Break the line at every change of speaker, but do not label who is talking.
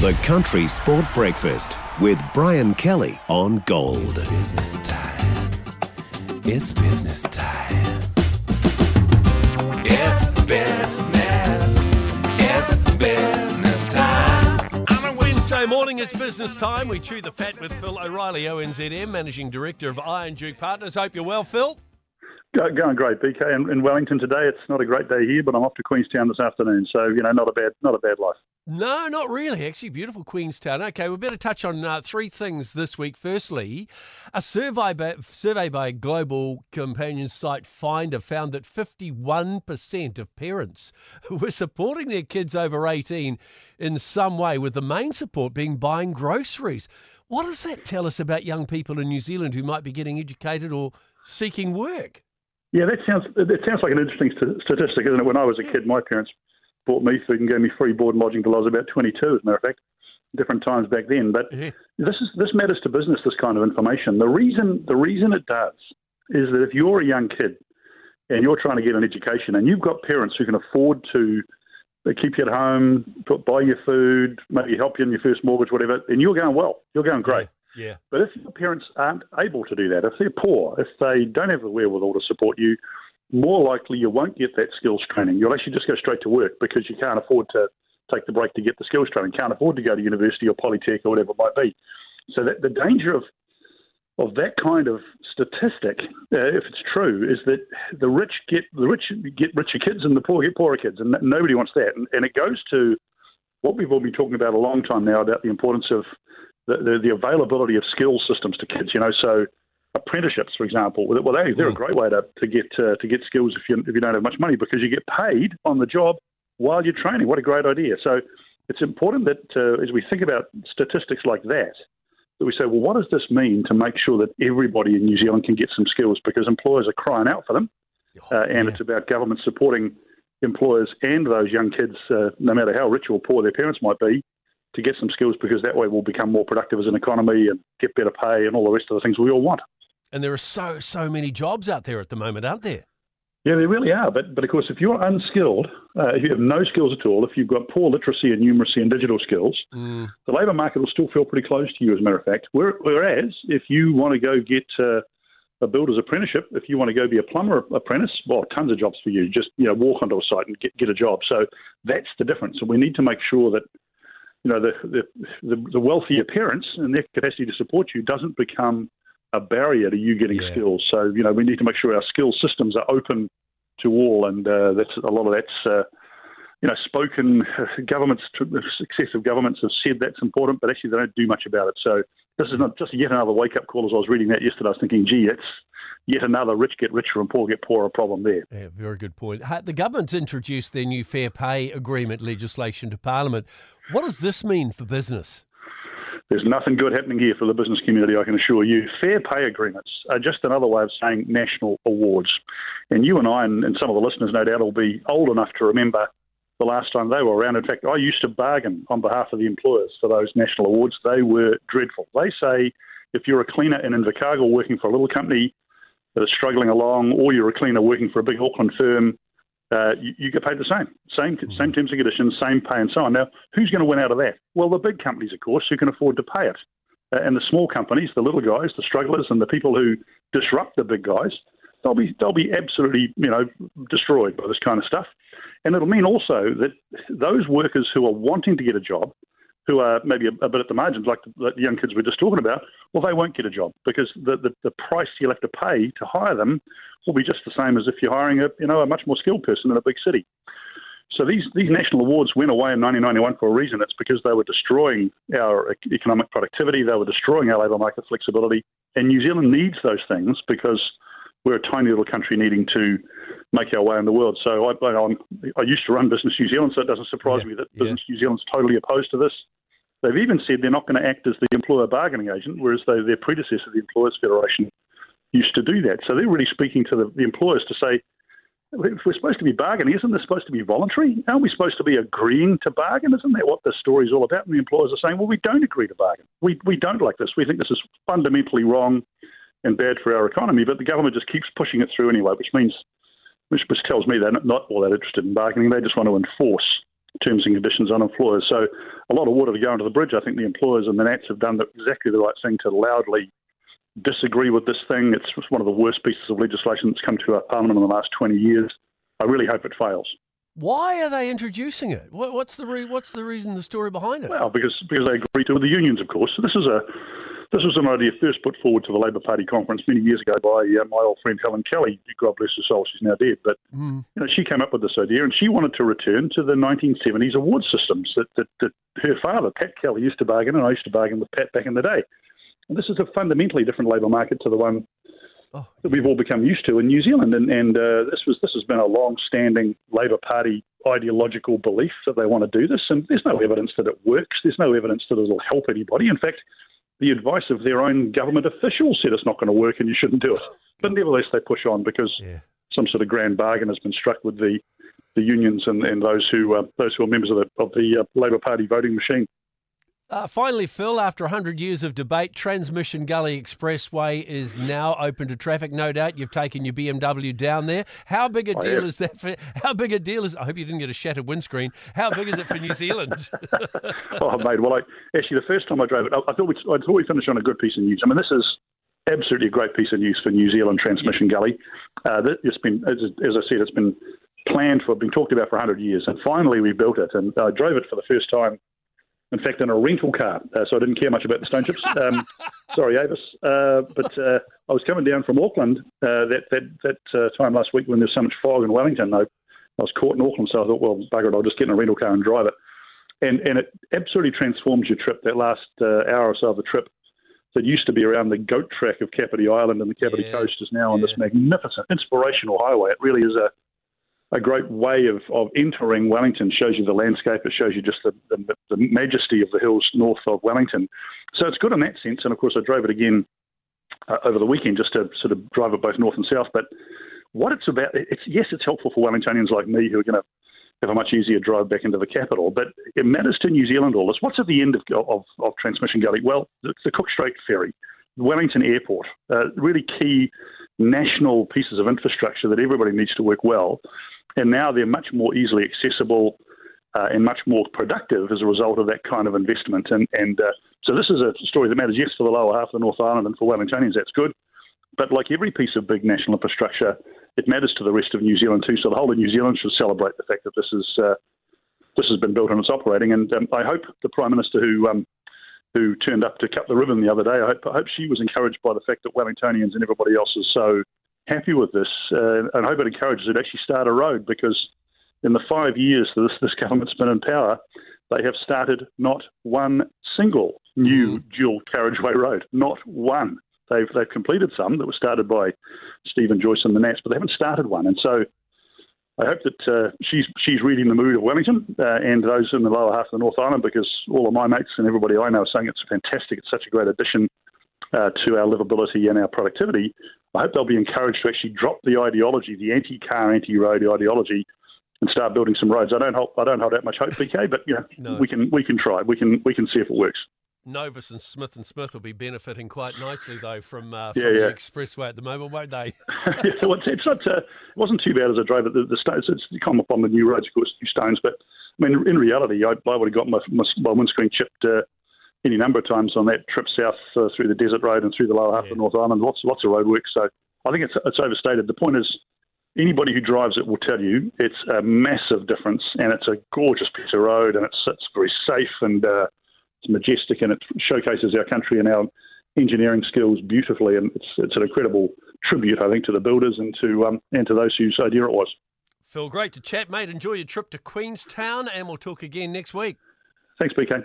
The Country Sport Breakfast with Brian Kelly on Gold.
It's business time. It's business time. It's business. It's business time.
On Wednesday morning, it's business time. We chew the fat with Phil O'Reilly, ONZM, Managing Director of Iron Duke Partners. Hope you're well, Phil.
Going great, BK. In, in Wellington today, it's not a great day here, but I'm off to Queenstown this afternoon, so you know, not a bad, not a bad life.
No, not really. Actually, beautiful Queenstown. Okay, we better touch on uh, three things this week. Firstly, a survey by, survey by global companion site Finder found that 51% of parents were supporting their kids over 18 in some way, with the main support being buying groceries. What does that tell us about young people in New Zealand who might be getting educated or seeking work?
Yeah, that sounds that sounds like an interesting st- statistic, isn't it? When I was a kid, my parents bought me food and gave me free board and lodging till I was about 22. As a matter of fact, different times back then. But
Yeah.
this is this matters to business. This kind of information. The reason the reason it does is that if you're a young kid and you're trying to get an education and you've got parents who can afford to uh, keep you at home, put, buy you food, maybe help you in your first mortgage, whatever, and you're going well, you're going great.
Yeah.
But if your parents aren't able to do that, if they're poor, if they don't have the wherewithal to support you, more likely you won't get that skills training. You'll actually just go straight to work because you can't afford to take the break to get the skills training, can't afford to go to university or polytech or whatever it might be. So that the danger of of that kind of statistic, uh, if it's true, is that the rich get the rich get richer kids and the poor get poorer kids, and nobody wants that. And, and it goes to what we've all been talking about a long time now about the importance of the, the, the availability of skills systems to kids. You know, so apprenticeships, for example, well, they, they're a great way to, to get uh, to get skills if you if you don't have much money because you get paid on the job while you're training. What a great idea! So it's important that uh, as we think about statistics like that, that we say, well, what does this mean to make sure that everybody in New Zealand can get some skills because employers are crying out for them, uh, and
Yeah.
it's about government supporting employers and those young kids, uh, no matter how rich or poor their parents might be, to get some skills because that way we'll become more productive as an economy and get better pay and all the rest of the things we all want.
And there are so, so many jobs out there at the moment, aren't there?
Yeah, they really are. But but of course, if you're unskilled, uh, if you have no skills at all, if you've got poor literacy and numeracy and digital skills,
Mm.
the labour market will still feel pretty close to you, as a matter of fact. Whereas, if you want to go get uh, a builder's apprenticeship, if you want to go be a plumber apprentice, well, tons of jobs for you. Just you know, walk onto a site and get, get a job. So that's the difference. And we need to make sure that you know the the, the, the wealthier parents and their capacity to support you doesn't become a barrier to you getting
Yeah.
skills. So you know, we need to make sure our skill systems are open to all, and uh, that's a lot of that's. Uh, you know, spoken governments, successive governments have said that's important, but actually they don't do much about it. So this is not just yet another wake-up call. As I was reading that yesterday, I was thinking, gee, it's yet another rich get richer and poor get poorer problem there.
Yeah, very good point. The government's introduced their new fair pay agreement legislation to Parliament. What does this mean for business?
There's nothing good happening here for the business community, I can assure you. Fair pay agreements are just another way of saying national awards. And you and I, and, and some of the listeners, no doubt, will be old enough to remember the last time they were around. In fact, I used to bargain on behalf of the employers for those national awards. They were dreadful. They say if you're a cleaner in Invercargill working for a little company that is struggling along, or you're a cleaner working for a big Auckland firm, uh, you, you get paid the same, same same terms and conditions, same pay, and so on. Now, who's going to win out of that? Well, the big companies, of course, who can afford to pay it, uh, and the small companies, the little guys, the strugglers, and the people who disrupt the big guys, they'll be they'll be absolutely you know destroyed by this kind of stuff. And it'll mean also that those workers who are wanting to get a job, who are maybe a, a bit at the margins, like the, like the young kids we we're just talking about, well, they won't get a job because the, the, the price you'll have to pay to hire them will be just the same as if you're hiring a you know a much more skilled person in a big city. So these these national awards went away in 1991 for a reason. It's because they were destroying our economic productivity, they were destroying our labour market flexibility, and New Zealand needs those things because we're a tiny little country needing to make our way in the world. So I, I, I'm- I used to run Business New Zealand, so it doesn't surprise
Yeah,
me that
yeah.
Business New Zealand's totally opposed to this. They've even said they're not going to act as the employer bargaining agent, whereas they, their predecessor, the Employers Federation, used to do that. So they're really speaking to the, the employers to say, if we're supposed to be bargaining, isn't this supposed to be voluntary? Aren't we supposed to be agreeing to bargain? Isn't that what this story is all about? And the employers are saying, well, we don't agree to bargain. We, we don't like this. We think this is fundamentally wrong and bad for our economy, but the government just keeps pushing it through anyway, which means, which, which tells me they're not all that interested in bargaining. They just want to enforce terms and conditions on employers. So a lot of water to go under the bridge. I think the employers and the Nats have done exactly the right thing to loudly disagree with this thing. It's one of the worst pieces of legislation that's come to our parliament in the last 20 years. I really hope it fails.
Why are they introducing it? What's the re- what's the reason, the story behind it?
Well, because because they agree to with the unions, of course. So this is a this was an idea first put forward to the Labour Party conference many years ago by uh, my old friend Helen Kelly. God bless her soul, she's now dead. But mm. you know, she came up with this idea, and she wanted to return to the 1970s award systems that, that, that her father, Pat Kelly, used to bargain, and I used to bargain with Pat back in the day. And this is a fundamentally different labour market to the one oh. that we've all become used to in New Zealand. And, and uh, this was this has been a long-standing Labour Party ideological belief that they want to do this, and there's no evidence that it works. There's no evidence that it'll help anybody. In fact, the advice of their own government officials said it's not going to work and you shouldn't do it. But nevertheless, they push on because yeah. some sort of grand bargain has been struck with the the unions and, and those who uh, those who are members of the of the uh, Labour Party voting machine.
Uh, finally, Phil, after 100 years of debate, Transmission Gully Expressway is now open to traffic. No doubt you've taken your BMW down there. How big a deal is that for, how big a deal is I hope you didn't get a shattered windscreen. How big is it for New Zealand?
oh, mate, well, I, actually, the first time I drove it, I, I, thought we, I thought we finished on a good piece of news. I mean, this is absolutely a great piece of news for New Zealand Transmission Gully. Uh, it's been, as, as I said, it's been planned for, been talked about for 100 years, and finally we built it. And I drove it for the first time in fact, in a rental car, uh, so I didn't care much about the stone chips. Um, sorry, Avis. Uh, but uh, I was coming down from Auckland uh, that that, that uh, time last week when there's so much fog in Wellington. I, I was caught in Auckland, so I thought, well, bugger it, I'll just get in a rental car and drive it. And and it absolutely transforms your trip. That last uh, hour or so of the trip that used to be around the goat track of Kapiti Island and the Kapiti yeah, Coast is now yeah. on this magnificent, inspirational highway. It really is a a great way of, of entering Wellington. Shows you the landscape. It shows you just the, the, the, majesty of the hills north of Wellington. So it's good in that sense. And of course, I drove it again uh, over the weekend just to sort of drive it both north and south. But what it's about, it's yes, it's helpful for Wellingtonians like me who are going to have a much easier drive back into the capital. But it matters to New Zealand all this. What's at the end of, of, of Transmission Gully? Well, it's the Cook Strait Ferry, Wellington Airport, uh, really key national pieces of infrastructure that everybody needs to work well and now they're much more easily accessible uh, and much more productive as a result of that kind of investment. And, and uh, so this is a story that matters, yes, for the lower half of the North Island and for Wellingtonians, that's good. But like every piece of big national infrastructure, it matters to the rest of New Zealand too. So the whole of New Zealand should celebrate the fact that this is uh, this has been built and it's operating. And um, I hope the Prime Minister who um, who turned up to cut the ribbon the other day, I hope, I hope she was encouraged by the fact that Wellingtonians and everybody else is so happy with this, uh, and I hope it encourages it to actually start a road because in the five years that this, this government's been in power, they have started not one single new mm. dual carriageway road, not one. They've they've completed some that were started by Stephen Joyce and the Nats, but they haven't started one. And so I hope that uh, she's she's reading the mood of Wellington uh, and those in the lower half of the North Island because all of my mates and everybody I know are saying it's fantastic. It's such a great addition uh, to our livability and our productivity. I hope they'll be encouraged to actually drop the ideology, the anti-car, anti-road ideology, and start building some roads. I don't hold, I don't hold that much hope, BK, but you know, no. we can we can try. We can we can see if it works.
Novus and Smith and Smith will be benefiting quite nicely though from, uh, from yeah, yeah. the expressway at the moment, won't they?
yeah, well, it's, it's, not. Uh, it wasn't too bad as I drove it. The, the stones. It's come up on the new roads, of course, new stones. But I mean, in reality, I, I would have got my, my, my windscreen chipped uh, any number of times on that trip south uh, through the desert road and through the lower half yeah. of North Island. Lots lots of road work. So I think it's it's overstated. The point is, anybody who drives it will tell you it's a massive difference, and it's a gorgeous piece of road, and it's it's very safe and uh, it's majestic, and it showcases our country and our engineering skills beautifully, and it's it's an incredible tribute, I think, to the builders and to um, and to those whose idea it was.
Phil, great to chat, mate. Enjoy your trip to Queenstown, and we'll talk again next week.
Thanks, BK.